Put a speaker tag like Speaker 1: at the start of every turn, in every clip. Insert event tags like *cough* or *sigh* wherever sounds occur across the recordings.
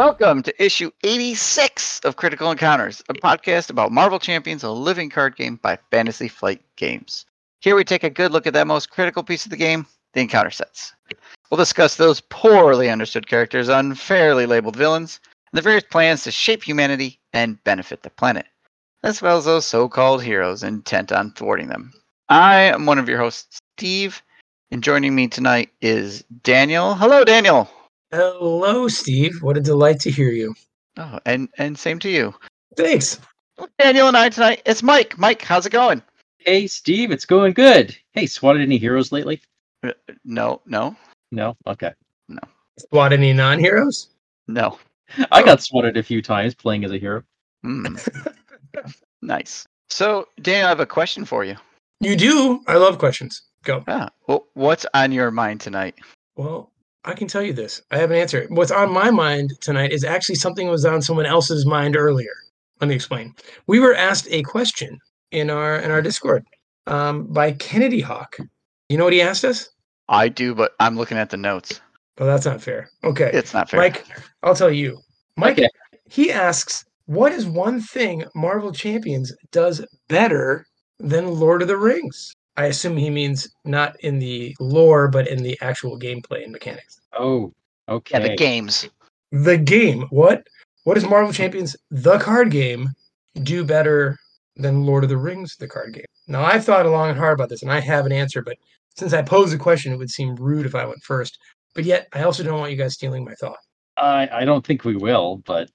Speaker 1: Welcome to issue 86 of Critical Encounters, a podcast about Marvel Champions, a living card game by Fantasy Flight Games. Here we take a good look at that most critical piece of the game, the encounter sets. We'll discuss those poorly understood characters, unfairly labeled villains, and the various plans to shape humanity and benefit the planet, as well as those so called heroes intent on thwarting them. I am one of your hosts, Steve, and joining me tonight is Daniel. Hello, Daniel.
Speaker 2: Hello, Steve. What a delight to hear you.
Speaker 1: Oh, and and same to you.
Speaker 2: Thanks.
Speaker 1: Daniel and I tonight. It's Mike. Mike, how's it going?
Speaker 3: Hey, Steve, it's going good. Hey, swatted any heroes lately?
Speaker 1: No, no,
Speaker 3: No? Okay.
Speaker 2: What, any non heroes?
Speaker 1: no.
Speaker 3: I got swatted a few times playing as a hero.
Speaker 1: Mm. *laughs* nice. So, Daniel, I have a question for you.
Speaker 2: You do. I love questions. Go.
Speaker 1: Ah, well, what's on your mind tonight?
Speaker 2: Well, I can tell you this. I have an answer. What's on my mind tonight is actually something that was on someone else's mind earlier. Let me explain. We were asked a question in our in our Discord um, by Kennedy Hawk. You know what he asked us?
Speaker 1: I do, but I'm looking at the notes.
Speaker 2: Well, that's not fair. Okay.
Speaker 1: It's not fair.
Speaker 2: Mike, I'll tell you. Mike,
Speaker 3: Okay.
Speaker 2: he asks, what is one thing Marvel Champions does better than Lord of the Rings? I assume he means not in the lore, but in the actual gameplay and mechanics.
Speaker 3: Oh, okay.
Speaker 1: yeah, the games.
Speaker 2: The game. What? What does Marvel Champions, the card game, do better than Lord of the Rings, the card game? Now, I've thought long and hard about this, and I have an answer, but since I posed the question, it would seem rude if I went first. But yet, I also don't want you guys stealing my thought.
Speaker 3: I, I don't think we will, but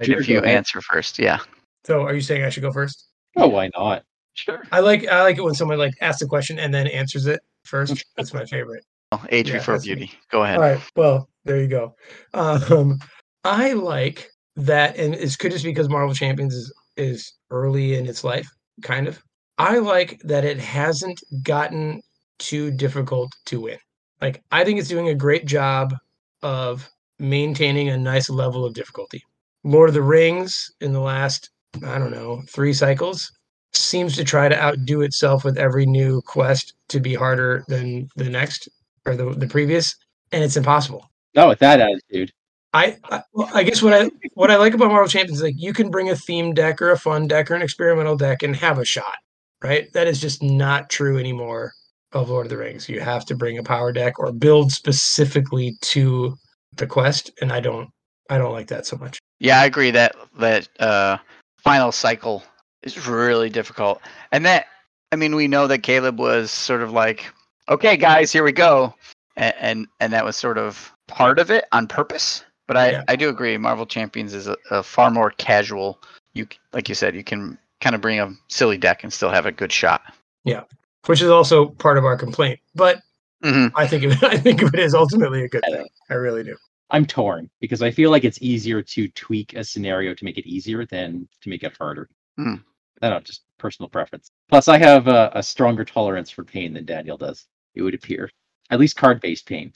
Speaker 1: if you answer first, yeah.
Speaker 2: So, are you saying I should go first?
Speaker 3: oh, why not?
Speaker 1: Sure.
Speaker 2: I like I like it when someone like asks a question and then answers it first. *laughs* That's my favorite.
Speaker 1: Age
Speaker 2: Yeah,
Speaker 1: before
Speaker 2: that's me.
Speaker 1: beauty. Go ahead.
Speaker 2: All right. Well, there you go. Um, I like that, and it's could just because Marvel Champions is is early in its life, kind of. I like that it hasn't gotten too difficult to win. Like I think it's doing a great job of maintaining a nice level of difficulty. Lord of the Rings in the last I don't know three cycles seems to try to outdo itself with every new quest to be harder than the next or the, the previous and it's impossible
Speaker 3: Not with that attitude.
Speaker 2: I, I well, I guess what I what I like about Marvel Champions is like you can bring a theme deck or a fun deck or an experimental deck and have a shot, right? That is just not true anymore of Lord of the Rings. You have to bring a power deck or build specifically to the quest, and I don't I don't like that so much.
Speaker 1: Yeah, I agree that that uh, final cycle is really difficult, and that I mean we know that Caleb was sort of like, okay, guys, here we go, and and, and that was sort of part of it on purpose. But I,
Speaker 2: Yeah.
Speaker 1: I do agree, Marvel Champions is a, a far more casual. You like you said, you can kind of bring a silly deck and still have a good shot.
Speaker 2: Yeah, which is also part of our complaint. But
Speaker 1: hmm
Speaker 2: I think it, *laughs* I think of it as ultimately a good thing. I really do.
Speaker 3: I'm torn because I feel like it's easier to tweak a scenario to make it easier than to make it harder.
Speaker 1: Hmm.
Speaker 3: I don't know, just personal preference. Plus, I have a, a stronger tolerance for pain than Daniel does, it would appear. At least card based pain.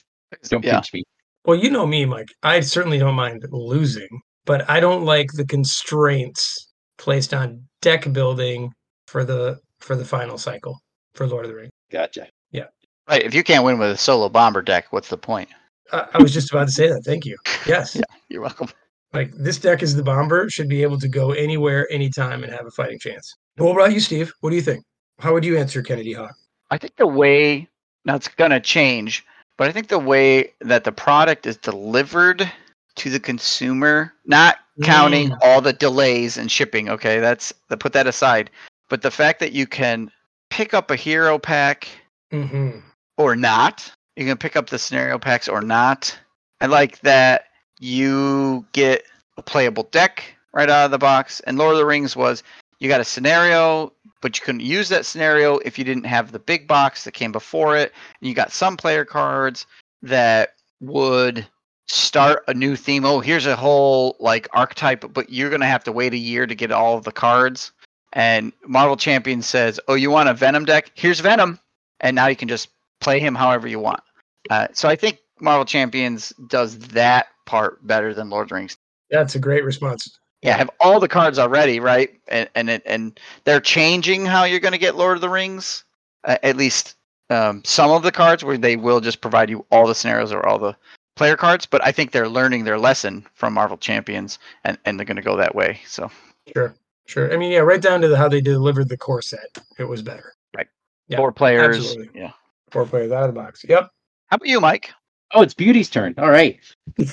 Speaker 3: Don't
Speaker 1: Yeah.
Speaker 3: pinch me.
Speaker 2: Well, you know me, Mike. I certainly don't mind losing, but I don't like the constraints placed on deck building for the for the final cycle for Lord of the Rings.
Speaker 3: Gotcha. Yeah.
Speaker 1: Right. If you can't win with a solo bomber deck, what's the point?
Speaker 2: I, I was just about to say that. Thank you. Yes. *laughs*
Speaker 1: Yeah. You're welcome.
Speaker 2: Like this deck is the bomber, should be able to go anywhere, anytime, and have a fighting chance. What about you, Steve? What do you think? How would you answer Kennedy Hawk?
Speaker 1: I think the way now it's gonna change, but I think the way that the product is delivered to the consumer, not counting
Speaker 2: Mm.
Speaker 1: all the delays and shipping, okay, that's the put that aside. But the fact that you can pick up a hero pack
Speaker 2: Mm-hmm.
Speaker 1: or not, you can pick up the scenario packs or not. I like that you get a playable deck right out of the box. And Lord of the Rings was you got a scenario, but you couldn't use that scenario if you didn't have the big box that came before it. And you got some player cards that would start a new theme. Oh, here's a whole like archetype, but you're gonna have to wait a year to get all of the cards. And Marvel Champion says, "Oh, you want a Venom deck? Here's Venom." and now you can just play him however you want. Uh, so I think Marvel Champions does that part better than Lord of the Rings.
Speaker 2: That's a great response.
Speaker 1: Yeah, have all the cards already, right? And and and they're changing how you're going to get Lord of the Rings. Uh, at least um, some of the cards where they will just provide you all the scenarios or all the player cards, but I think they're learning their lesson from Marvel Champions, and, and they're going to go that way. So
Speaker 2: Sure, sure. I mean, yeah, right down to the, how they delivered the core set. It was better. Right. Yeah,
Speaker 1: four players.
Speaker 2: absolutely.
Speaker 1: Yeah.
Speaker 2: Four players out of the box. Yep.
Speaker 1: How about you, Mike?
Speaker 3: Oh, it's Beauty's turn. All right. *laughs*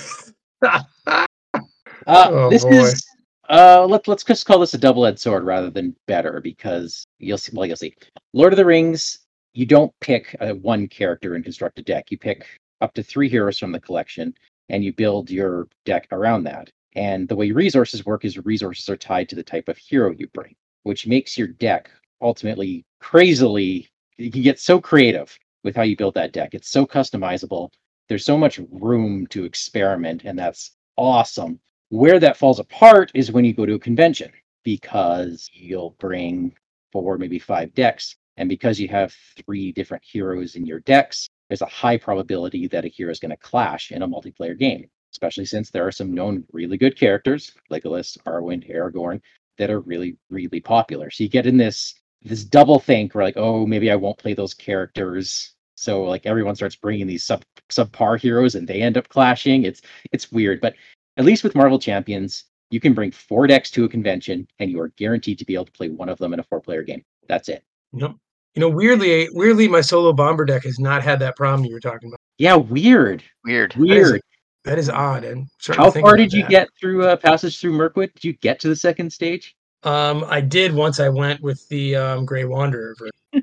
Speaker 3: Uh,
Speaker 2: Oh,
Speaker 3: this
Speaker 2: boy.
Speaker 3: is uh let, let's just call this a double-edged sword rather than better because you'll see well you'll see lord of the rings you don't pick uh, one character and construct a deck you pick up to three heroes from the collection and you build your deck around that and the way resources work is resources are tied to the type of hero you bring which makes your deck ultimately crazily you can get so creative with how you build that deck it's so customizable there's so much room to experiment and that's awesome where that falls apart is when you go to a convention because you'll bring four, maybe five decks. And because you have three different heroes in your decks, there's a high probability that a hero is going to clash in a multiplayer game, especially since there are some known really good characters, Legolas, Arwen, Aragorn, that are really, really popular. So you get in this this double think where like, oh, maybe I won't play those characters. So like everyone starts bringing these sub subpar heroes and they end up clashing. It's it's weird, but at least with Marvel Champions, you can bring four decks to a convention and you are guaranteed to be able to play one of them in a four player game. That's it.
Speaker 2: Yep. You know, weirdly, weirdly, my solo bomber deck has not had that problem you were talking about.
Speaker 3: Yeah, weird.
Speaker 1: Weird.
Speaker 3: Weird.
Speaker 2: That is odd. And
Speaker 3: How far did you
Speaker 2: that.
Speaker 3: get through uh, Passage Through Mirkwood? Did you get to the second stage?
Speaker 2: Um, I did once I went with the um, Grey Wanderer. *laughs*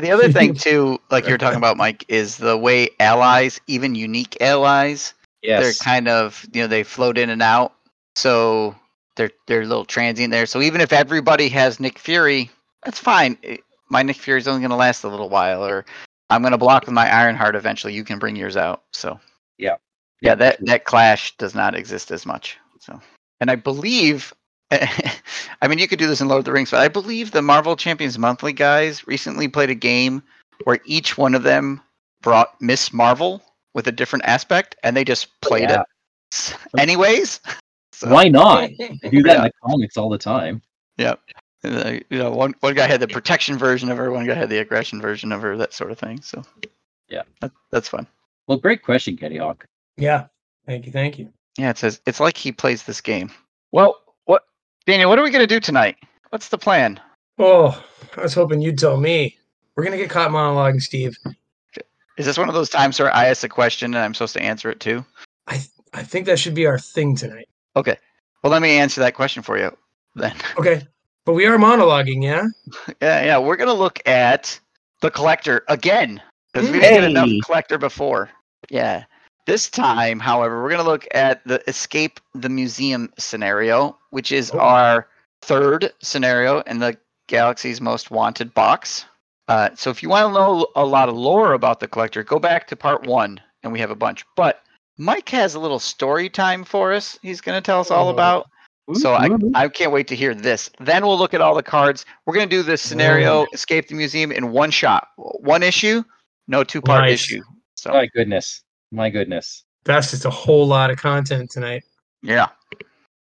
Speaker 2: version.
Speaker 1: Yeah, the other thing *laughs* too, like you were talking about, Mike, is the way allies, even unique allies, they're kind of you know they float in and out, so they're they're a little transient there. So even if everybody has Nick Fury, that's fine. My Nick Fury is only going to last a little while, or I'm going to block with my Ironheart eventually. You can bring yours out. So
Speaker 3: Yeah.
Speaker 1: yeah, that that clash does not exist as much. So, and I believe. *laughs* I mean, you could do this in Lord of the Rings, but I believe the Marvel Champions Monthly guys recently played a game where each one of them brought Miss Marvel with a different aspect, and they just played
Speaker 3: yeah.
Speaker 1: it *laughs* anyways. *laughs* So,
Speaker 3: Why not? They do that
Speaker 1: Yeah.
Speaker 3: in the comics all the time.
Speaker 1: Yep. You know, one one guy had the protection version of her, one guy had the aggression version of her, that sort of thing. So,
Speaker 3: Yeah.
Speaker 1: that, that's fun.
Speaker 3: Well, great question, Kenny Hawk.
Speaker 2: yeah. Thank you. Thank you.
Speaker 1: Yeah, it says it's like he plays this game. Well, what, Daniel? What are we gonna do tonight? What's the plan?
Speaker 2: Oh, I was hoping you'd tell me. We're gonna get caught monologuing, Steve.
Speaker 1: Is this one of those times where I ask a question and I'm supposed to answer it too?
Speaker 2: I I think that should be our thing tonight.
Speaker 1: Okay. Well, let me answer that question for you then. *laughs*
Speaker 2: Okay, but we are monologuing, yeah.
Speaker 1: Yeah, yeah. We're gonna look at the collector again because we didn't get enough collector before. Yeah. This time, however, we're gonna look at the escape the museum scenario, which is
Speaker 2: Oh.
Speaker 1: our third scenario in the galaxy's most wanted box. Uh, so if you want to know a lot of lore about the collector, go back to part one, and we have a bunch. But Mike has a little story time for us. He's gonna tell us all
Speaker 2: Oh.
Speaker 1: about. So I, I can't wait to hear this. Then we'll look at all the cards. We're gonna do this scenario, escape the museum in one shot, one issue, no two part
Speaker 2: Nice.
Speaker 1: issue. So
Speaker 3: my goodness, my goodness.
Speaker 2: That's just a whole lot of content tonight.
Speaker 1: yeah,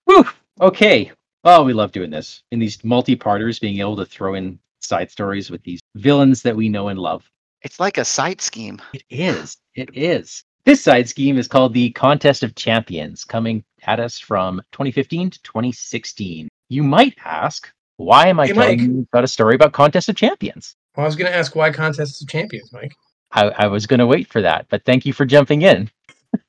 Speaker 3: Whew. Okay. Oh, we love doing this in these multi-parters, being able to throw in side stories with these villains that we know and love.
Speaker 1: it's like a side scheme.
Speaker 3: It is. It is. This side scheme is called the Contest of Champions, coming at us from 2015 to 2016. You might ask, why am I
Speaker 2: Hey,
Speaker 3: telling
Speaker 2: Mike.
Speaker 3: you about a story about Contest of Champions?
Speaker 2: Well, I was gonna ask why contests of champions, Mike.
Speaker 3: I, I was going to wait for that, but thank you for jumping in.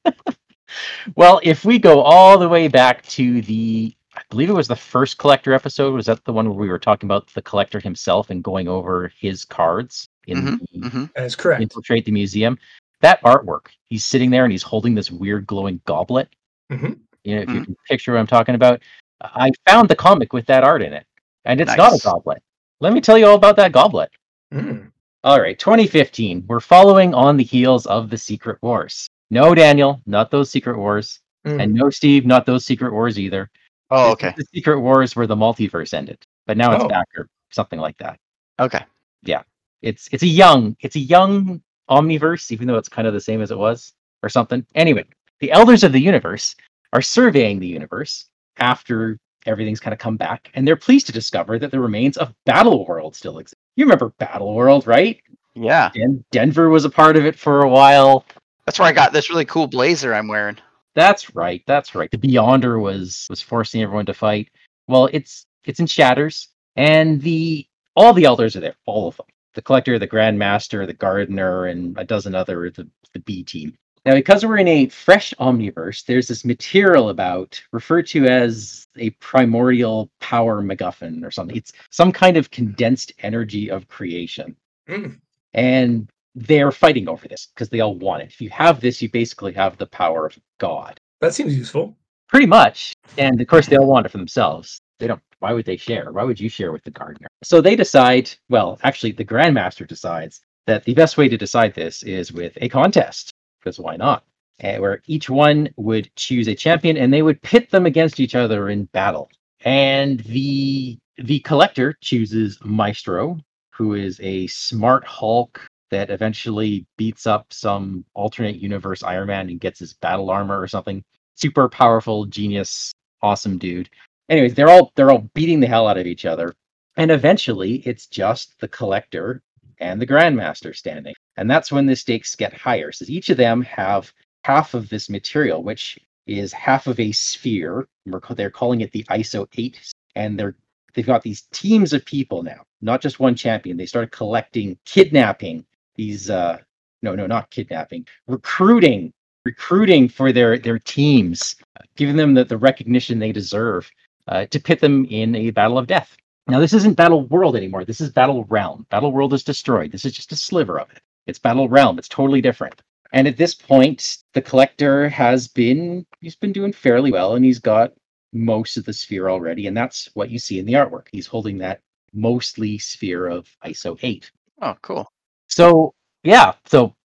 Speaker 3: *laughs* well, if we go all the way back to the, I believe it was the first collector episode. Was that the one where we were talking about the collector himself and going over his cards in
Speaker 1: Mhm,
Speaker 3: the
Speaker 1: hmm
Speaker 2: That is correct.
Speaker 3: infiltrate the museum? That artwork, he's sitting there and he's holding this weird glowing goblet.
Speaker 2: Mhm.
Speaker 3: You know, if you can picture what I'm talking about, I found the comic with that art in it, and it's not a goblet. Let me tell you all about that goblet.
Speaker 2: Mm.
Speaker 3: All right, 2015. We're following on the heels of the Secret Wars. No, Daniel, not those Secret Wars.
Speaker 2: Mm.
Speaker 3: And no, Steve, not those Secret Wars either.
Speaker 1: Oh, okay,
Speaker 3: The Secret Wars where the multiverse ended, but now it's
Speaker 2: Oh.
Speaker 3: back or something like that.
Speaker 1: okay.
Speaker 3: Yeah, it's it's a young it's a young omniverse, even though it's kind of the same as it was or something. Anyway, the elders of the universe are surveying the universe after everything's kind of come back, and they're pleased to discover that the remains of Battle World still exist. You remember Battle World, right?
Speaker 1: Yeah,
Speaker 3: Den- Denver was a part of it for a while.
Speaker 1: That's where I got this really cool blazer I'm wearing.
Speaker 3: That's right. That's right. The Beyonder was was forcing everyone to fight. Well, it's it's in Shatters, and the all the elders are there, all of them. The Collector, the Grandmaster, the Gardener, and a dozen other the the B team. Now, because we're in a fresh omniverse, there's this material about referred to as a primordial power MacGuffin or something. It's some kind of condensed energy of creation.
Speaker 2: Mm.
Speaker 3: And they're fighting over this because they all want it. If you have this, you basically have the power of God.
Speaker 2: That seems useful.
Speaker 3: Pretty much. And of course, they all want it for themselves. They don't. Why would they share? Why would you share with the gardener? So they decide. Well, actually, the Grandmaster decides that the best way to decide this is with a contest. Because why not? Uh, where each one would choose a champion, and they would pit them against each other in battle. And the the collector chooses Maestro, who is a smart Hulk that eventually beats up some alternate universe Iron Man and gets his battle armor or something. Super powerful, genius, awesome dude. Anyways, they're all they're all beating the hell out of each other. And eventually it's just the collector and the grandmaster standing. And that's when the stakes get higher. So each of them have half of this material, which is half of a sphere. They're calling it the ISO 8. And they're they've got these teams of people now, not just one champion. They started collecting, kidnapping these uh no no not kidnapping recruiting recruiting for their their teams giving them the, the recognition they deserve uh, to pit them in a battle of death now this isn't battle world anymore. This is battle realm. Battle world is destroyed. This is just a sliver of it. It's battle realm. It's totally different. And at this point the collector has been he's been doing fairly well and he's got most of the sphere already and that's what you see in the artwork. He's holding that mostly sphere of iso 8
Speaker 1: Oh, cool.
Speaker 3: so yeah, so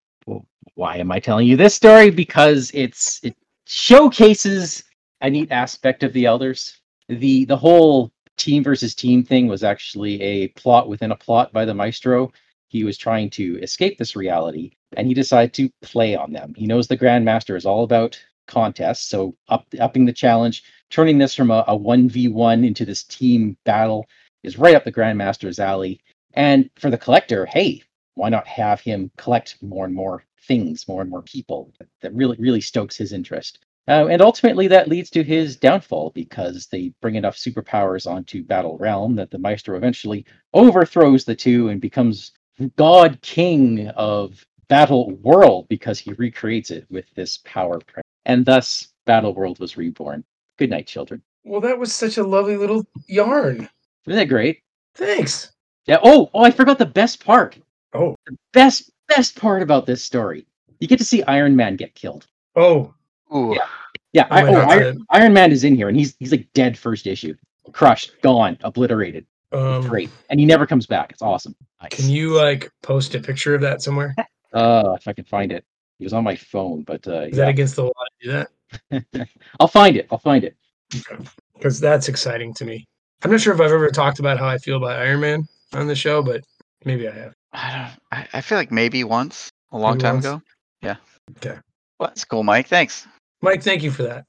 Speaker 3: why am I telling you this story? Because it's it showcases a neat aspect of the elders. The the whole team versus team thing was actually a plot within a plot by the maestro. He was trying to escape this reality and he decided to play on them. He knows the grandmaster is all about contests, so up upping the challenge, turning this from a, a 1v1 into this team battle is right up the grandmaster's alley. And for the collector, hey, why not have him collect more and more things, more and more people? That really, really stokes his interest. Uh, and ultimately, that leads to his downfall because they bring enough superpowers onto Battle Realm that the Maestro eventually overthrows the two and becomes God King of Battle World because he recreates it with this power. And thus, Battle World was reborn. Good night, children.
Speaker 2: Well, that was such a lovely little yarn.
Speaker 3: Isn't that great?
Speaker 2: Thanks.
Speaker 3: Yeah. Oh, oh, I forgot the best part.
Speaker 2: Oh, the
Speaker 3: best best part about this story. You get to see Iron Man get killed.
Speaker 2: oh,
Speaker 1: Ooh.
Speaker 3: Yeah. Yeah,
Speaker 2: Oh
Speaker 3: I, oh, Iron, Iron Man is in here, and he's he's like dead first issue, crushed, gone, obliterated.
Speaker 2: um,
Speaker 3: Great, and he never comes back. It's awesome. Nice.
Speaker 2: Can you like post a picture of that somewhere?
Speaker 3: Uh, if I can find it. He was on my phone, but uh,
Speaker 2: Is that against the law to do that? *laughs*
Speaker 3: I'll find it. I'll find it.
Speaker 2: Because that's exciting to me. I'm not sure if I've ever talked about how I feel about Iron Man on the show, but maybe I have.
Speaker 1: I don't. I, I feel like maybe once a long
Speaker 2: Maybe
Speaker 1: time
Speaker 2: once?
Speaker 1: ago. Yeah.
Speaker 2: Okay.
Speaker 1: Well, that's cool, Mike. Thanks.
Speaker 2: Mike, thank you for that.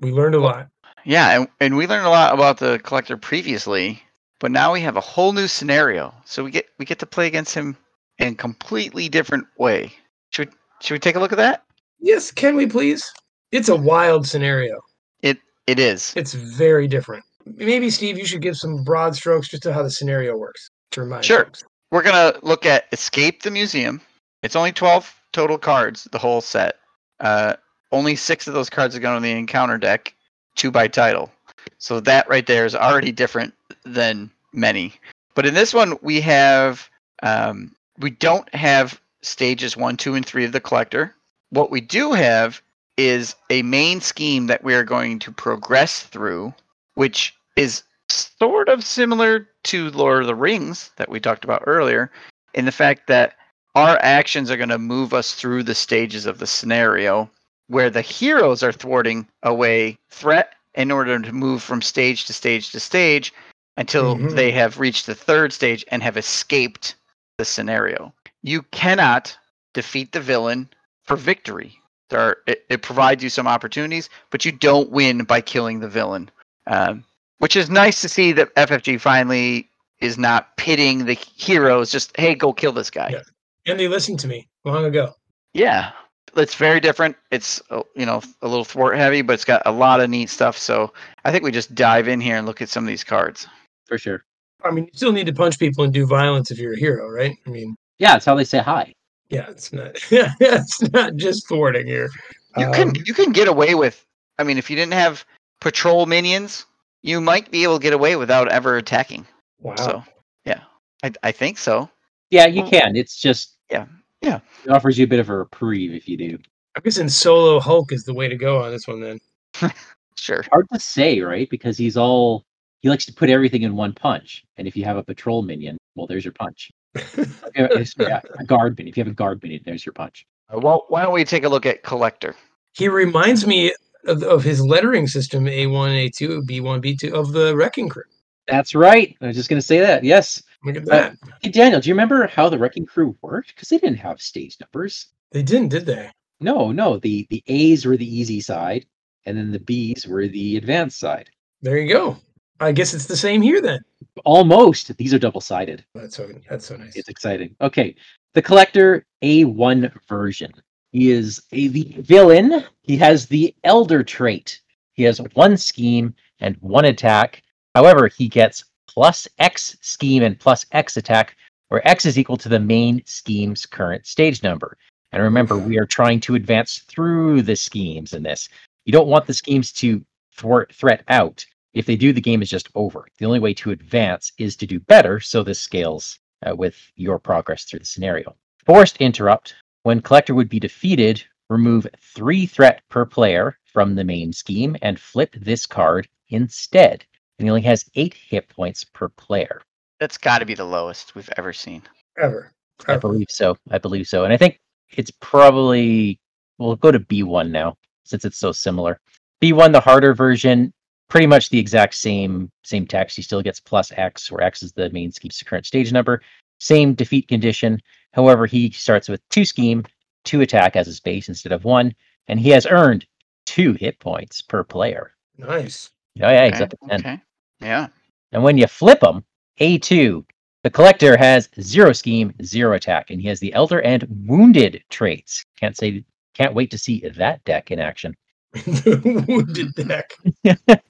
Speaker 2: We learned a lot.
Speaker 1: Yeah, and, and we learned a lot about the collector previously, but now we have a whole new scenario. So we get we get to play against him in a completely different way. Should we, should we take a look at that?
Speaker 2: Yes, can we please? It's a wild scenario.
Speaker 1: It it is.
Speaker 2: It's very different. Maybe Steve, you should give some broad strokes just to how the scenario works to remind
Speaker 1: Sure.
Speaker 2: folks.
Speaker 1: We're gonna look at Escape the Museum. It's only twelve total cards, the whole set. Uh, only six of those cards are going on the encounter deck, two by title. So that right there is already different than many. But in this one, we have um, we don't have stages one, two, and three of the collector. What we do have is a main scheme that we are going to progress through, which is sort of similar to Lord of the Rings that we talked about earlier, in the fact that our actions are going to move us through the stages of the scenario, where the heroes are thwarting away threat in order to move from stage to stage to stage until
Speaker 2: Mhm.
Speaker 1: they have reached the third stage and have escaped the scenario. You cannot defeat the villain for victory. There are, it, it provides you some opportunities, but you don't win by killing the villain. Um, which is nice to see that FFG finally is not pitting the heroes. Just hey, go kill this guy.
Speaker 2: Yeah. And they listened to me long ago.
Speaker 1: Yeah, it's very different. It's uh, you know a little thwart heavy, but it's got a lot of neat stuff. So I think we just dive in here and look at some of these cards.
Speaker 3: For sure.
Speaker 2: I mean, you still need to punch people and do violence if you're a hero, right? I mean,
Speaker 3: Yeah, it's how they say hi.
Speaker 2: yeah, it's not. *laughs* Yeah, it's not just thwarting here.
Speaker 1: You can
Speaker 2: Um,
Speaker 1: you can get away with. I mean, if you didn't have patrol minions, you might be able to get away without ever attacking.
Speaker 2: Wow.
Speaker 1: So yeah, I I think so.
Speaker 3: Yeah, you
Speaker 1: Well,
Speaker 3: can. It's just
Speaker 1: yeah, yeah.
Speaker 3: It offers you a bit of a reprieve if you do.
Speaker 2: I'm guessing solo Hulk is the way to go on this one then. *laughs*
Speaker 1: Sure.
Speaker 3: Hard to say, right? Because he's all he likes to put everything in one punch. And if you have a patrol minion, well, there's your punch. *laughs* Uh, yeah, a guard minion. If you have a guard minion, there's your punch.
Speaker 1: Uh, Well, why don't we take a look at collector?
Speaker 2: He reminds me of, of his lettering system A1, A2, B1, B2 of the Wrecking Crew.
Speaker 3: That's right. I was just going to say that. Yes.
Speaker 2: Look at
Speaker 3: Uh,
Speaker 2: that.
Speaker 3: Hey, Daniel, do you remember how the Wrecking Crew worked? Because they didn't have stage numbers.
Speaker 2: They didn't, did they?
Speaker 3: No, no. The the A's were the easy side, and then the B's were the advanced side.
Speaker 2: There you go. I guess it's the same here then.
Speaker 3: Almost. These are double sided.
Speaker 2: That's so that's so nice.
Speaker 3: It's exciting. Okay. The collector A1 version. He is a the villain. He has the elder trait. He has one scheme and one attack. However, he gets plus X scheme and plus X attack, where X is equal to the main scheme's current stage number. And remember, we are trying to advance through the schemes in this. You don't want the schemes to thwart threat out. If they do, the game is just over. The only way to advance is to do better, so this scales uh, with your progress through the scenario. Forced interrupt. When collector would be defeated, remove three threat per player from the main scheme and flip this card instead. And he only has eight hit points per player.
Speaker 1: That's got to be the lowest we've ever seen.
Speaker 2: Ever.
Speaker 3: I believe so. I believe so. And I think it's probably we'll go to B1 now since it's so similar. B1, the harder version, pretty much the exact same same text. He still gets plus X, where X is the main scheme's current stage number. Same defeat condition. However, he starts with two scheme, two attack as his base instead of one, and he has earned two hit points per player.
Speaker 2: Nice.
Speaker 3: Oh yeah, he's
Speaker 1: Okay,
Speaker 3: up to ten.
Speaker 1: okay. Yeah.
Speaker 3: And when you flip him, A2, the collector has zero scheme, zero attack, and he has the elder and wounded traits. Can't say can't wait to see that deck in action.
Speaker 2: the *laughs* *laughs* wounded deck.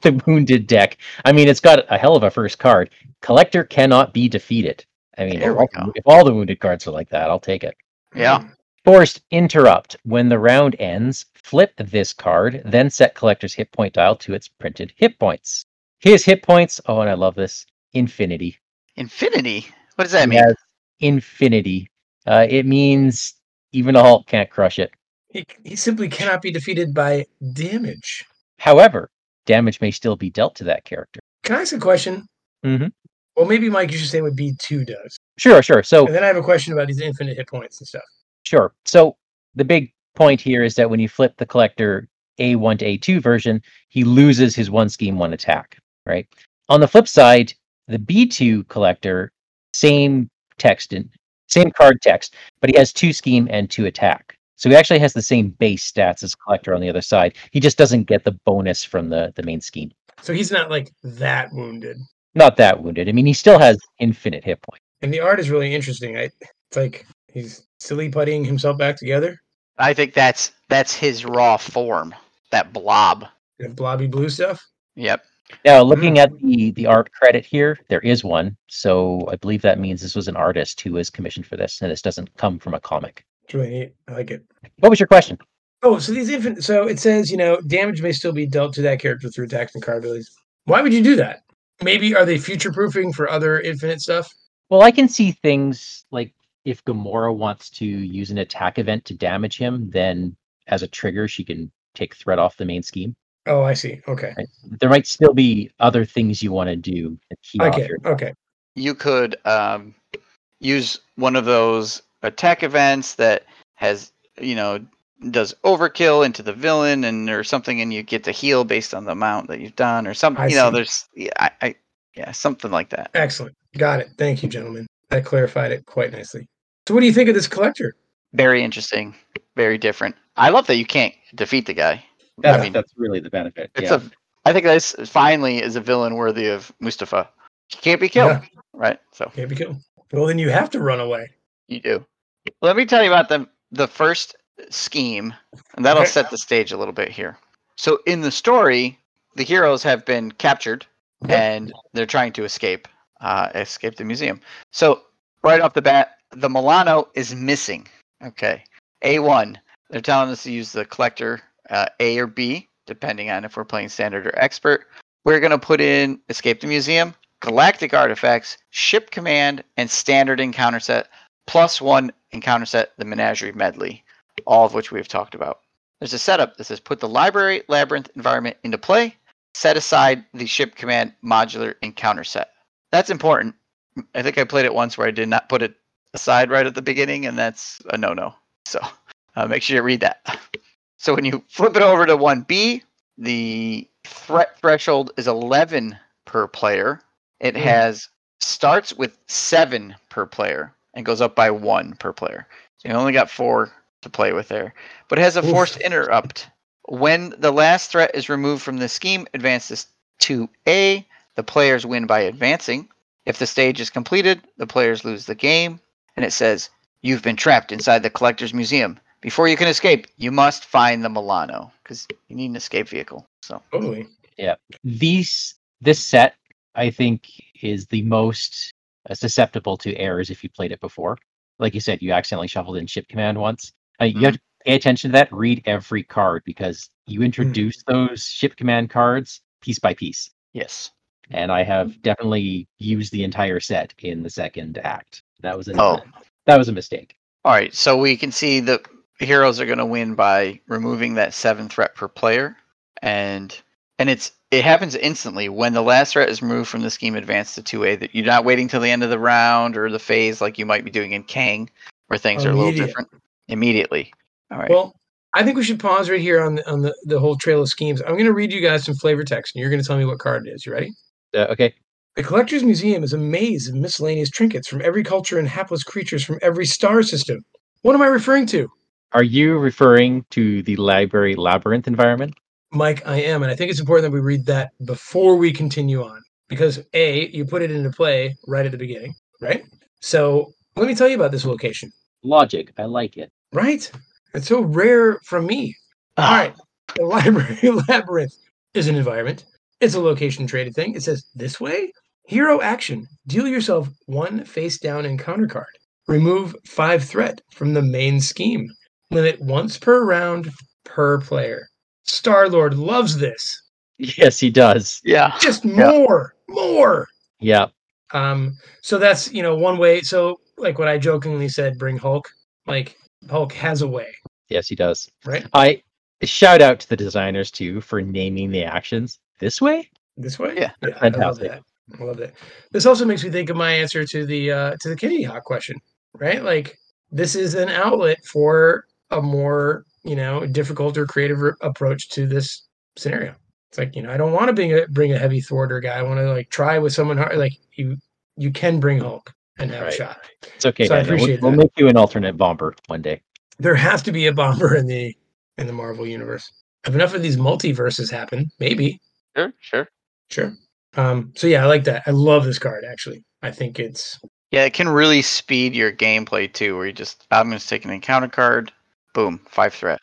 Speaker 3: the wounded deck. I mean, it's got a hell of a first card. Collector cannot be defeated. I mean, if all, if all the wounded cards are like that, I'll take it.
Speaker 1: Yeah.
Speaker 3: Forced interrupt. When the round ends, flip this card, then set collector's hit point dial to its printed hit points. His hit points, oh, and I love this, infinity.
Speaker 1: Infinity. What does that
Speaker 3: He
Speaker 1: mean?
Speaker 3: has infinity. Uh, it means even a Hulk can't crush it.
Speaker 2: He, he simply cannot be defeated by damage.
Speaker 3: However, damage may still be dealt to that character.
Speaker 2: Can I ask a question?
Speaker 3: Mhm.
Speaker 2: Well, maybe Mike, you should say what B2 does.
Speaker 3: Sure, sure. So,
Speaker 2: And then I have a question about these infinite hit points and stuff.
Speaker 3: sure. So, the big point here is that when you flip the collector A1 to A2 version, he loses his one scheme, one attack, right? On the flip side, the B2 collector, same text and same card text, but he has two scheme and two attack. So he actually has the same base stats as collector on the other side. He just doesn't get the bonus from the, the main scheme.
Speaker 2: So he's not like that wounded.
Speaker 3: Not that wounded. I mean, he still has infinite hit points.
Speaker 2: And the art is really interesting. I, it's like he's silly puttying himself back together.
Speaker 1: I think that's that's his raw form. That blob.
Speaker 2: And blobby blue stuff.
Speaker 1: Yep.
Speaker 3: Now, looking mm-hmm. at the the art credit here, there is one. So I believe that means this was an artist who was commissioned for this, and this doesn't come from a comic.
Speaker 2: I like it.
Speaker 3: What was your question?
Speaker 2: Oh, so these infinite. So it says, you know, damage may still be dealt to that character through attacks and card abilities. Why would you do that? Maybe are they future proofing for other infinite stuff?
Speaker 3: Well, I can see things like if Gamora wants to use an attack event to damage him, then as a trigger, she can take threat off the main scheme.
Speaker 2: Oh, I see. Okay.
Speaker 3: Right? There might still be other things you want to do to
Speaker 2: Okay.
Speaker 3: your
Speaker 2: Okay.
Speaker 1: You could um, use one of those attack events that has you know does overkill into the villain and or something, and you get to heal based on the amount that you've done or something.
Speaker 2: I
Speaker 1: You know, there's yeah, I, I yeah something like that.
Speaker 2: Excellent. Got it. Thank you, gentlemen. That clarified it quite nicely. So, what do you think of this collector?
Speaker 1: Very interesting. Very different. I love that you can't defeat the guy.
Speaker 3: That's,
Speaker 1: mean,
Speaker 3: that's really the benefit.
Speaker 1: It's
Speaker 3: yeah.
Speaker 1: a. I think this finally is a villain worthy of Mustafa. He can't be killed,
Speaker 2: Yeah.
Speaker 1: right? So
Speaker 2: Can't be killed. Well, then you have to run away.
Speaker 1: you do. Let me tell you about the the first scheme, and that'll
Speaker 2: Okay.
Speaker 1: set the stage a little bit here. So in the story, the heroes have been captured
Speaker 2: Yep.
Speaker 1: and they're trying to escape, uh, escape the museum. So right off the bat, the Milano is missing. Okay, A1. They're telling us to use the collector uh, A or B, depending on if we're playing standard or expert. We're gonna put in escape the museum, galactic artifacts, ship command, and standard encounter set plus one encounter set, the menagerie medley, all of which we've talked about. There's a setup that says put the library labyrinth environment into play, set aside the ship command modular encounter set. That's important. I think I played it once where I did not put it aside right at the beginning, and that's a no no. So uh, make sure you read that. *laughs* So when you flip it over to 1B, the threat threshold is 11 per player. It
Speaker 2: Mm.
Speaker 1: has starts with 7 per player and goes up by 1 per player. So you only got 4 to play with there. But it has a
Speaker 2: Oof.
Speaker 1: forced interrupt. When the last threat is removed from the scheme, advances to A, the players win by advancing. If the stage is completed, the players lose the game. And it says, You've been trapped inside the collector's museum. Before you can escape, you must find the Milano because you need an escape vehicle. So
Speaker 2: Totally. Yeah.
Speaker 3: These this set i think is the most uh, susceptible to errors if you played it before like you said you accidentally shuffled in ship command once uh, you have to pay attention to that read every card because you introduce those ship command cards piece by piece
Speaker 1: yes,
Speaker 3: and i have definitely used the entire set in the second act that was a
Speaker 1: Oh.
Speaker 3: that was a mistake
Speaker 1: all right. So we can see the heroes are going to win by removing that seven threat per player, and and it's it happens instantly when the last threat is removed from the scheme advance to two A. That you're not waiting till the end of the round or the phase like you might be doing in Kang, where things are a little different immediately. All right.
Speaker 2: Well, I think we should pause right here on the on the, the whole trail of schemes. I'm going to read you guys some flavor text, and you're going to tell me what card it is. You ready?
Speaker 3: uh, okay
Speaker 2: The Collector's Museum is a maze of miscellaneous trinkets from every culture and hapless creatures from every star system. What am I referring to?
Speaker 3: Are you referring to the library labyrinth environment
Speaker 2: Mike, I am, and I think it's important that we read that before we continue on because A, you put it into play right at the beginning, right? So let me tell you about this location,
Speaker 3: logic i like it
Speaker 2: right? It's so rare from me. Ah. All right. The *laughs* library labyrinth is an environment. It's a location traded thing. It says this way. Hero action. Deal yourself one face down encounter card. Remove five threat from the main scheme. Limit once per round per player. Star Lord loves this.
Speaker 3: yes he does
Speaker 1: Yeah.
Speaker 2: Just more, more.
Speaker 3: yeah
Speaker 2: Um, so that's you know one way. So like what I jokingly said, bring Hulk. Like Hulk has a way,
Speaker 3: Yes, he does.
Speaker 2: right?
Speaker 3: I shout out to the designers too for naming the actions this way.
Speaker 2: This way?
Speaker 1: Yeah,
Speaker 2: I love
Speaker 3: fantastic.
Speaker 2: that. I love that. This also makes me think of my answer to the uh to the Kitty Hawk question, right? Like this is an outlet for a more, you know, difficult or creative r- approach to this scenario. It's like, you know, I don't want to bring a bring a heavy thwarter guy. I want to like try with someone hard like you you can bring Hulk and have a shot.
Speaker 3: It's okay.
Speaker 2: So I
Speaker 3: Daniel. We'll-
Speaker 2: appreciate
Speaker 3: we'll, make you an alternate bomber one day.
Speaker 2: There has to be a bomber in the in the Marvel universe. If enough of these multiverses happen, maybe.
Speaker 1: Sure. Sure.
Speaker 2: Sure. Um, so yeah, I like that. I love this card actually. I think it's
Speaker 1: Yeah, it can really speed your gameplay too, where you just I'm going to take an encounter card, boom, five threat,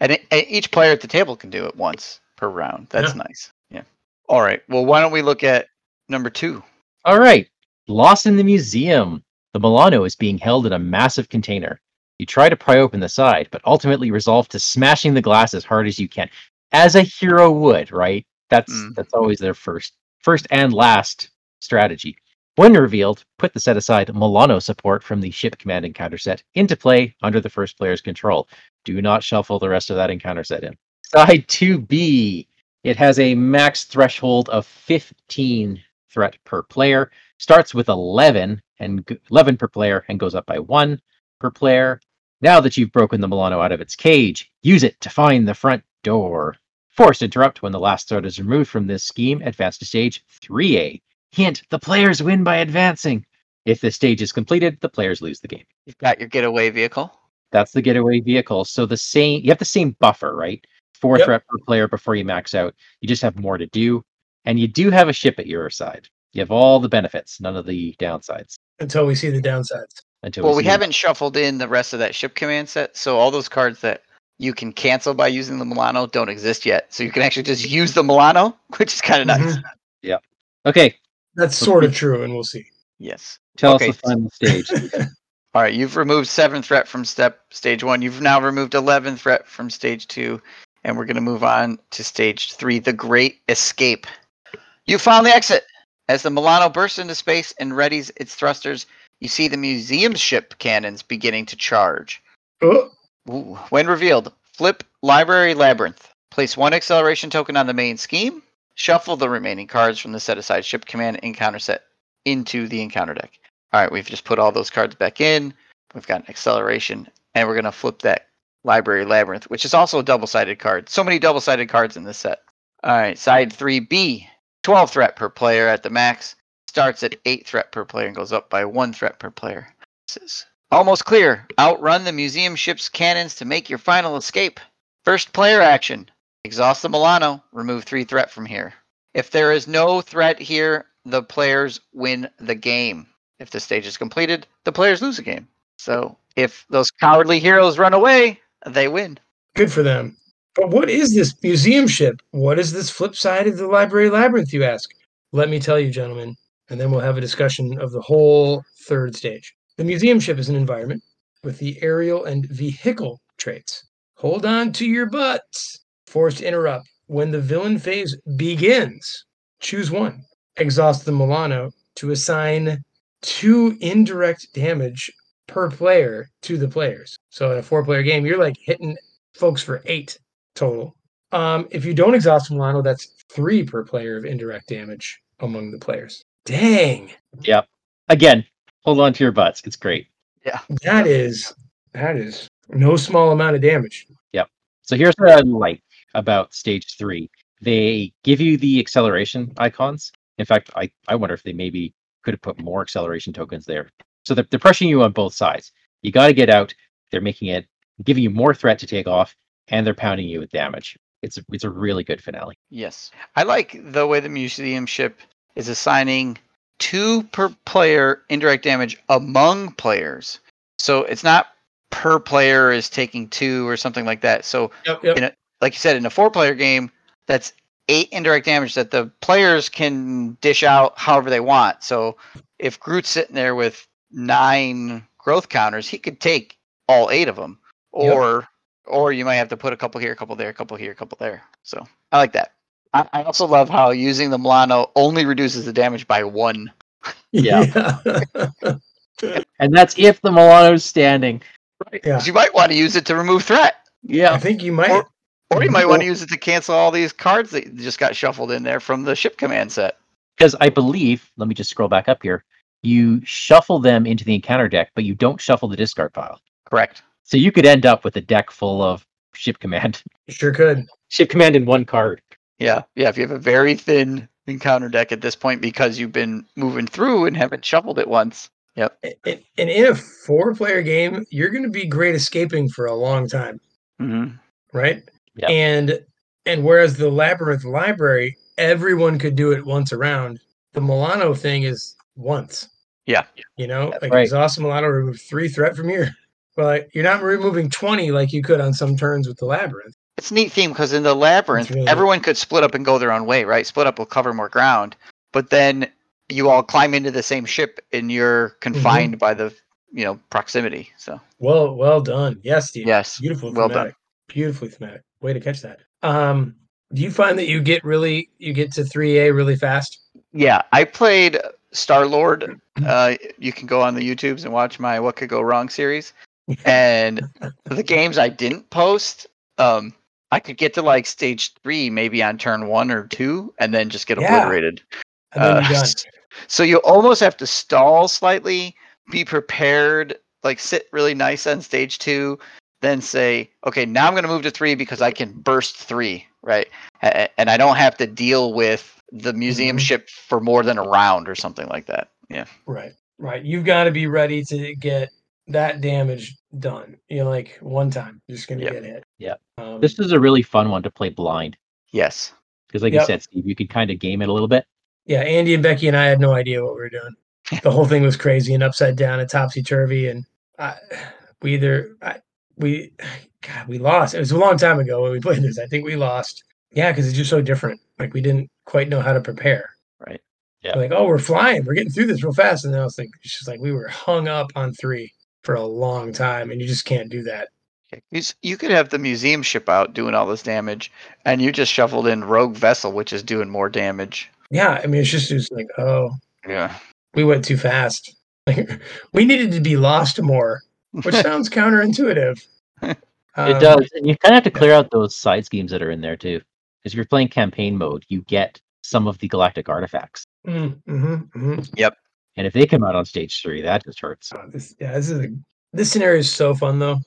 Speaker 1: and, it, and each player at the table can do it once per round. That's
Speaker 2: Yeah.
Speaker 1: nice. Yeah. All right. Well, why don't we look at number two?
Speaker 3: All right. Lost in the museum. The Milano is being held in a massive container. You try to pry open the side, but ultimately resolve to smashing the glass as hard as you can, as a hero would. Right? That's
Speaker 1: Mm.
Speaker 3: that's always their first, first and last strategy. When revealed, put the set aside Milano support from the ship command encounter set into play under the first player's control. Do not shuffle the rest of that encounter set in. Side 2B. It has a max threshold of 15 threat per player. Starts with 11 and 11 per player and goes up by 1 per player. Now that you've broken the Milano out of its cage, use it to find the front door. Forced interrupt when the last threat is removed from this scheme, advance to stage 3A. Hint, the players win by advancing. If the stage is completed, the players lose the game.
Speaker 1: You've got your getaway vehicle.
Speaker 3: That's the getaway vehicle. So the same you have the same buffer, right? Four
Speaker 2: Yep.
Speaker 3: threat per player before you max out. You just have more to do. And you do have a ship at your side. You have all the benefits, none of the downsides.
Speaker 2: until we see the downsides.
Speaker 3: until
Speaker 1: Well, we
Speaker 3: see-
Speaker 1: haven't shuffled in the rest of that ship command set, so all those cards that you can cancel by using the Milano don't exist yet. So you can actually just use the Milano, *laughs* which is kind of nice.
Speaker 2: Mhm.
Speaker 3: Okay,
Speaker 2: That's sort of true, and we'll see.
Speaker 1: Yes.
Speaker 3: tell
Speaker 1: Okay.
Speaker 3: us the final stage. *laughs*
Speaker 1: All right, you've removed seven threat from step stage one. You've now removed eleven threat from stage two, and we're going to move on to stage three, the Great Escape. You found the exit. As the Milano bursts into space and readies its thrusters, you see the museum ship cannons beginning to charge.
Speaker 2: Oh,
Speaker 1: Ooh. When revealed, flip Library Labyrinth. Place one acceleration token on the main scheme. Shuffle the remaining cards from the set aside ship command encounter set into the encounter deck. All right, we've just put all those cards back in. We've got an acceleration, and we're going to flip that Library Labyrinth, which is also a double sided card. So many double sided cards in this set. All right, side 3B. 12 threat per player at the max. Starts at 8 threat per player and goes up by 1 threat per player. This is Almost clear. Outrun the museum ship's cannons to make your final escape. First player action. Exhaust the Milano. Remove three threat from here. If there is no threat here, the players win the game. If the stage is completed, the players lose the game. So if those cowardly heroes run away, they win.
Speaker 2: good for them. But what is this museum ship? What is this flip side of the library labyrinth, you ask? Let me tell you, gentlemen, and then we'll have a discussion of the whole third stage. The museum ship is an environment with the aerial and vehicle traits. Hold on to your butts. Forced to interrupt. When the villain phase begins, choose one. Exhaust the Milano to assign two indirect damage per player to the players. So in a four player game, you're like hitting folks for eight total. Um, if you don't exhaust Milano, that's three per player of indirect damage among the players. Dang, Yeah.
Speaker 3: Again, hold on to your butts. It's great. Yeah.
Speaker 2: That is that is no small amount of damage. Yep.
Speaker 3: So here's what I like about stage three. They give you the acceleration icons. In fact, I, I wonder if they maybe could have put more acceleration tokens there. So they're, they're pressuring you on both sides. You got to get out. They're making it, giving you more threat to take off, and they're pounding you with damage. It's a, it's a really good finale.
Speaker 1: Yes. I like the way the museum ship is assigning two per player indirect damage among players. So it's not per player is taking two or something like that. So
Speaker 2: Yep, yep.
Speaker 1: In a- like you said, in a four player game, that's eight indirect damage that the players can dish out however they want. So if Groot's sitting there with nine growth counters, he could take all eight of them.
Speaker 2: Yep.
Speaker 1: Or or you might have to put a couple here, a couple there, a couple here, a couple there. So I like that. I, I also love how using the Milano only reduces the damage by one.
Speaker 3: Yeah.
Speaker 2: yeah. *laughs*
Speaker 3: And that's if the Milano's standing.
Speaker 2: Yeah.
Speaker 1: 'Cause You might want to use it to remove threat.
Speaker 3: Yeah.
Speaker 2: I think you might.
Speaker 1: Or- Or you might want to use it to cancel all these cards that just got shuffled in there from the ship command set.
Speaker 3: Because I believe, let me just scroll back up here. You shuffle them into the encounter deck, but you don't shuffle the discard pile.
Speaker 1: Correct.
Speaker 3: So you could end up with a deck full of ship command.
Speaker 2: Sure could.
Speaker 3: ship command in one card.
Speaker 1: Yeah, yeah. If you have a very thin encounter deck at this point because you've been moving through and haven't shuffled it once. Yep.
Speaker 2: And and in a four player game, you're going to be great escaping for a long time,
Speaker 1: hmm
Speaker 2: right?
Speaker 3: Yeah.
Speaker 2: And and whereas the labyrinth library, everyone could do it once around. The Milano thing is once.
Speaker 1: Yeah.
Speaker 2: You know,
Speaker 3: That's
Speaker 2: like
Speaker 3: right.
Speaker 2: exhaust Milano, remove three threat from here. *laughs* But you're not removing 20 like you could on some turns with the labyrinth.
Speaker 1: It's a neat theme because in the labyrinth,
Speaker 2: really-
Speaker 1: everyone could split up and go their own way, right? Split up will cover more ground, but then you all climb into the same ship and you're mm-hmm. confined by the you know proximity. So
Speaker 2: Well, well done. Yes, Steve.
Speaker 1: yes,
Speaker 2: Beautiful
Speaker 1: well
Speaker 2: thematic.
Speaker 1: done.
Speaker 2: Beautifully thematic. Way to catch that. Um, do you find that you get really you get to 3A really fast?
Speaker 1: Yeah, I played Star Lord. Uh, you can go on the YouTubes and watch my "What Could Go Wrong" series. And *laughs* the games I didn't post, um, I could get to like stage three, maybe on turn one or two, and then just get
Speaker 2: Yeah.
Speaker 1: obliterated. Uh. So you almost have to stall slightly, be prepared, like sit really nice on stage two, then say, okay, now I'm going to move to three because I can burst three, right? And I don't have to deal with the museum
Speaker 2: Mhm.
Speaker 1: ship for more than a round or something like that. Yeah.
Speaker 2: Right. Right. You've got to be ready to get that damage done. You know, like one time, you're just gonna
Speaker 1: Yep.
Speaker 2: get hit.
Speaker 3: Yeah.
Speaker 2: Um,
Speaker 3: This is a really fun one to play blind.
Speaker 1: Yes.
Speaker 3: Because like
Speaker 2: Yep.
Speaker 3: you said, Steve, you could kind of game it a little bit.
Speaker 2: yeah, Andy and Becky and I had no idea what we were doing. *laughs* the whole thing was crazy and upside down and topsy turvy, and I, we either I, we God we lost. It was a long time ago when we *laughs* played this. I think we lost. Yeah, because it's just so different. Like we didn't quite know how to prepare.
Speaker 1: Right.
Speaker 3: Yeah.
Speaker 2: Like, oh, we're flying. We're getting through this real fast. And then I was like, it's just like we were hung up on three for a long time, and you just can't do that.
Speaker 1: You, you could have the museum ship out doing all this damage, and you just shuffled in rogue vessel, which is doing more damage.
Speaker 2: Yeah, I mean, it's just, it's like, oh,
Speaker 1: Yeah.
Speaker 2: we went too fast. Like, *laughs* we needed to be lost more, which sounds counterintuitive. *laughs*
Speaker 3: it
Speaker 2: Um,
Speaker 3: does. And you kind of have to clear out those side schemes that are in there too. Because if you're playing campaign mode, you get some of the galactic artifacts.
Speaker 2: Mm, mhm, mhm.
Speaker 3: And if they come out on stage three, that just hurts.
Speaker 2: Oh, this, yeah, this is a, this scenario is so fun though.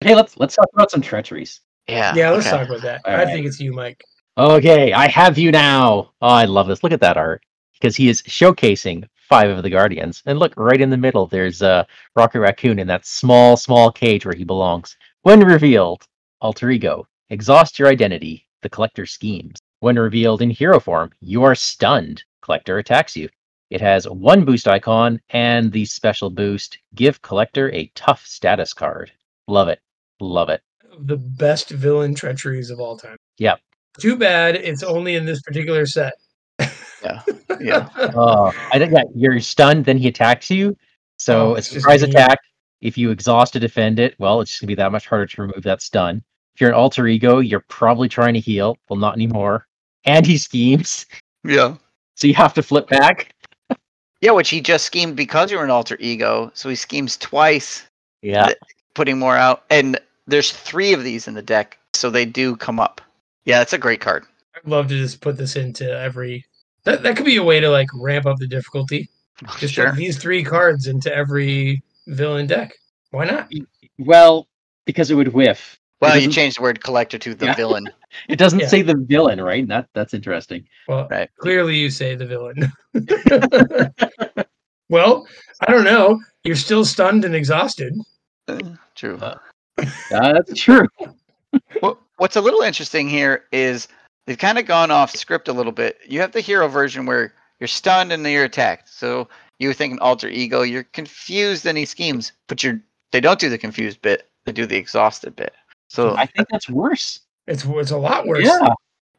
Speaker 3: Hey, let's let's talk about some treacheries.
Speaker 1: Yeah.
Speaker 2: Yeah, let's
Speaker 1: okay.
Speaker 2: talk about that.
Speaker 3: All
Speaker 2: I
Speaker 3: right.
Speaker 2: think it's you, Mike.
Speaker 3: Okay, I have you now. Oh, I love this. Look at that art. Because he is showcasing five of the Guardians. And look, right in the middle, there's uh, Rocket Raccoon in that small, small cage where he belongs. When revealed, alter ego, exhaust your identity, the collector schemes. When revealed in hero form, you are stunned. Collector attacks you. It has one boost icon and the special boost, give collector a tough status card. Love it. Love it.
Speaker 2: The best villain treacheries of all time.
Speaker 3: Yep.
Speaker 2: Too bad it's only in this particular set.
Speaker 1: Yeah. Yeah.
Speaker 3: Oh, I think that you're stunned, then he attacks you. So
Speaker 2: Oh,
Speaker 3: a surprise attack. If you exhaust to defend it, well, it's just gonna be that much harder to remove that stun. If you're an alter ego, you're probably trying to heal. Well, not anymore. And he schemes,
Speaker 1: Yeah.
Speaker 3: so you have to flip back.
Speaker 1: Yeah, which he just schemed because you're an alter ego. So he schemes twice,
Speaker 3: Yeah,
Speaker 1: Th- putting more out. And there's three of these in the deck, so they do come up. Yeah, it's a great card.
Speaker 2: I'd love to just put this into every. That that could be a way to like ramp up the difficulty. Just
Speaker 1: sure.
Speaker 2: these three cards into every villain deck. Why not?
Speaker 3: well, because it would whiff.
Speaker 1: Well, you
Speaker 3: doesn't-
Speaker 1: changed the word collector to the
Speaker 3: Yeah.
Speaker 1: villain. *laughs*
Speaker 3: It doesn't
Speaker 2: Yeah.
Speaker 3: say the villain, right? That that's interesting.
Speaker 2: Well,
Speaker 1: Right.
Speaker 2: clearly you say the villain. *laughs* well, I don't know. You're still stunned and exhausted.
Speaker 1: Uh, True.
Speaker 3: Uh, *laughs* That's true.
Speaker 1: What, what's a little interesting here is they've kind of gone off script a little bit. You have the hero version where you're stunned and then you're attacked. So you were thinking alter ego, you're confused and he schemes, but you're they don't do the confused bit. They do the exhausted bit. So
Speaker 3: I think that's worse.
Speaker 2: It's it's a lot worse.
Speaker 3: Yeah.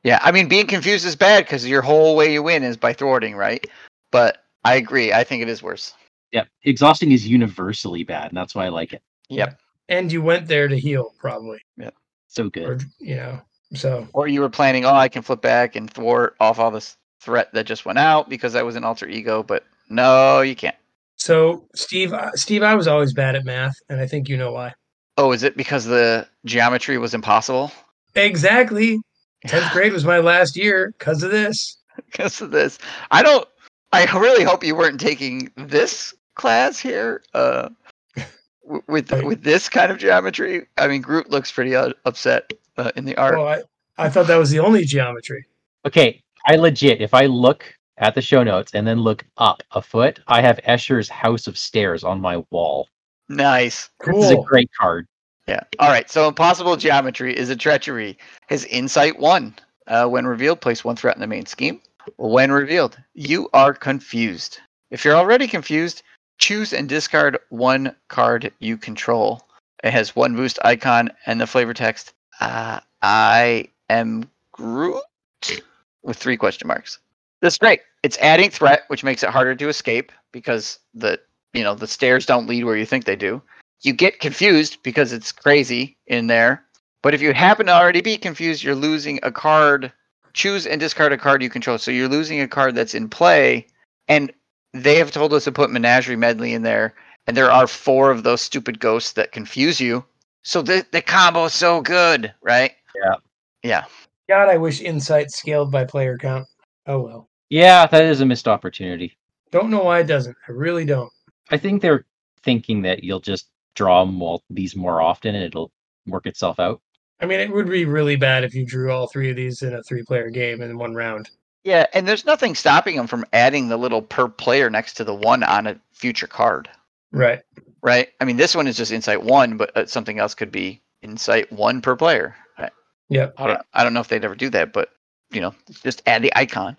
Speaker 1: yeah, I mean being confused is bad because your whole way you win is by thwarting, right? But I agree. I think it is worse.
Speaker 3: Yeah. Exhausting is universally bad, and that's why I like it.
Speaker 1: Yep.
Speaker 2: And you went there to heal, probably. Yep.
Speaker 3: So
Speaker 2: Or
Speaker 3: good.
Speaker 2: you know. So
Speaker 1: Or you were planning, oh, I can flip back and thwart off all this threat that just went out because that was an alter ego, but no, you can't.
Speaker 2: so Steve Steve, I was always bad at math, and I think you know why.
Speaker 1: Oh, is it because the geometry was impossible?
Speaker 2: Exactly. *laughs* Tenth grade was my last year because of this.
Speaker 1: because of this. I don't. I really hope you weren't taking this class here. Uh, *laughs* with with this kind of geometry. I mean, Groot looks pretty uh, upset uh, in the art.
Speaker 2: Oh, I, I thought that was the only geometry.
Speaker 3: Okay, I legit, if I look at the show notes and then look up a foot, I have Escher's House of Stairs on my wall.
Speaker 1: Nice.
Speaker 3: This is a great card.
Speaker 1: Yeah. All right. So impossible geometry is a treachery. His incite one. Uh, when revealed, place one threat in the main scheme. When revealed, you are confused. If you're already confused, choose and discard one card you control. It has one boost icon and the flavor text. Uh, I am Groot with three question marks. That's great. It's adding threat, which makes it harder to escape because the you know the stairs don't lead where you think they do you get confused because it's crazy in there. But if you happen to already be confused, you're losing a card. Choose and discard a card you control. So you're losing a card that's in play. And they have told us to put Menagerie Medley in there. And there are four of those stupid ghosts that confuse you. So the, the combo is so good, right?
Speaker 3: Yeah.
Speaker 1: Yeah.
Speaker 2: God, I wish incite scaled by player count. Oh well.
Speaker 3: Yeah, that is a missed opportunity.
Speaker 2: Don't know why it doesn't. I really don't.
Speaker 3: I think they're thinking that you'll just draw more, these more often and it'll work itself out.
Speaker 2: I mean, it would be really bad if you drew all three of these in a three-player game in one round.
Speaker 1: Yeah. And there's nothing stopping them from adding the little per player next to the one on a future card.
Speaker 2: Right.
Speaker 1: right? I mean, this one is just incite one, but uh, something else could be incite one per player. I,
Speaker 2: Yep.
Speaker 1: I don't, I don't know if they'd ever do that, but you know, just add the icon.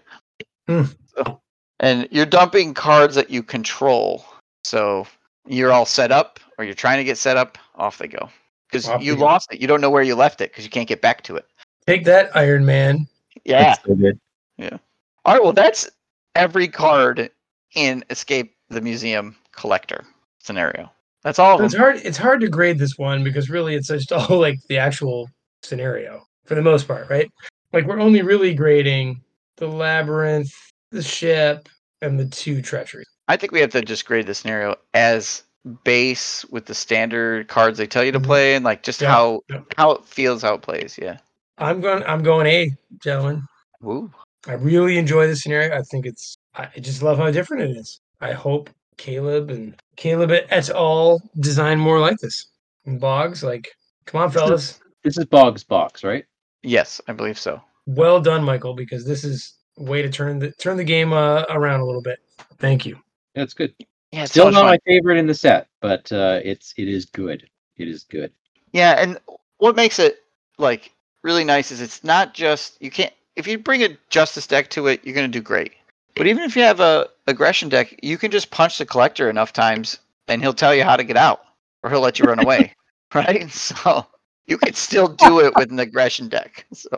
Speaker 2: Hmm.
Speaker 1: So, and you're dumping cards that you control. So you're all set up, or you're trying to get set up. Off they go because
Speaker 2: Off
Speaker 1: you
Speaker 2: go.
Speaker 1: lost it. You don't know where you left it because you can't get back to it.
Speaker 2: Take that, Iron Man.
Speaker 1: Yeah.
Speaker 3: It's so good.
Speaker 1: All right. Well, that's every card in Escape the Museum collector scenario. That's all
Speaker 2: It's hard. It's hard to grade this one because really, it's just *laughs* all like the actual scenario for the most part, right? Like we're only really grading the labyrinth, the ship, and the two treacheries.
Speaker 1: I think we have to just grade the scenario as base with the standard cards they tell you to
Speaker 2: Mhm.
Speaker 1: play and like just
Speaker 2: Yeah,
Speaker 1: how
Speaker 2: yeah.
Speaker 1: how it feels, how it plays. Yeah.
Speaker 2: I'm going. I'm going A, gentlemen.
Speaker 1: Woo.
Speaker 2: I really enjoy this scenario. I think it's. I just love how different it is. I hope Caleb and Caleb et al. design more like this. And Boggs, like, come on,
Speaker 3: This is-
Speaker 2: fellas.
Speaker 3: This is Boggs' box, right?
Speaker 1: Yes, I believe so.
Speaker 2: Well done, Michael, because this is a way to turn the turn the game uh, around a little bit. Thank you.
Speaker 3: That's good.
Speaker 1: Yeah, it's
Speaker 3: Still not
Speaker 1: fun.
Speaker 3: my favorite in the set, but uh, it's it is good. It is good.
Speaker 1: Yeah, and what makes it like really nice is it's not just you can't if you bring a justice deck to it, you're gonna do great. But even if you have a aggression deck, you can just punch the collector enough times and he'll tell you how to get out. Or he'll let you run away. *laughs* Right? *laughs* So you could still do it with an aggression deck. So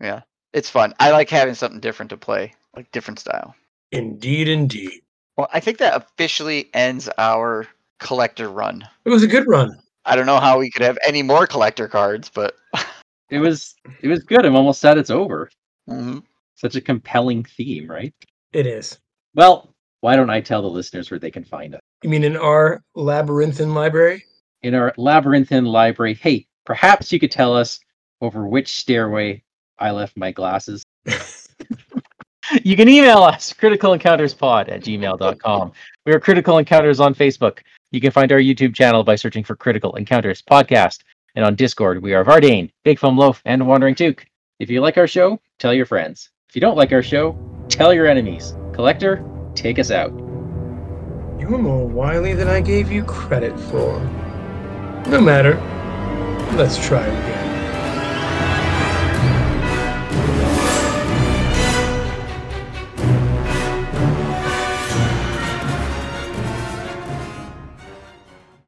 Speaker 1: yeah. It's fun. I like having something different to play, like different style.
Speaker 2: Indeed, indeed.
Speaker 1: Well, I think that officially ends our collector run.
Speaker 2: It was a good run.
Speaker 1: I don't know how we could have any more collector cards, but *laughs*
Speaker 3: It was it was good. I'm almost sad it's over.
Speaker 1: Mhm.
Speaker 3: Such a compelling theme, right?
Speaker 2: It is.
Speaker 3: Well, why don't I tell the listeners where they can find us?
Speaker 2: You mean in our labyrinthine library?
Speaker 3: In our labyrinthine library, hey, perhaps you could tell us over which stairway I left my glasses. *laughs* you can email us, criticalencounterspod at gmail.com. We are Critical Encounters on Facebook. You can find our YouTube channel by searching for Critical Encounters Podcast. And on Discord, we are Vardane, Big Foam Loaf, and Wandering Took. If you like our show, tell your friends. If you don't like our show, tell your enemies. Collector, take us out.
Speaker 2: You're more wily than I gave you credit for. No matter. Let's try again.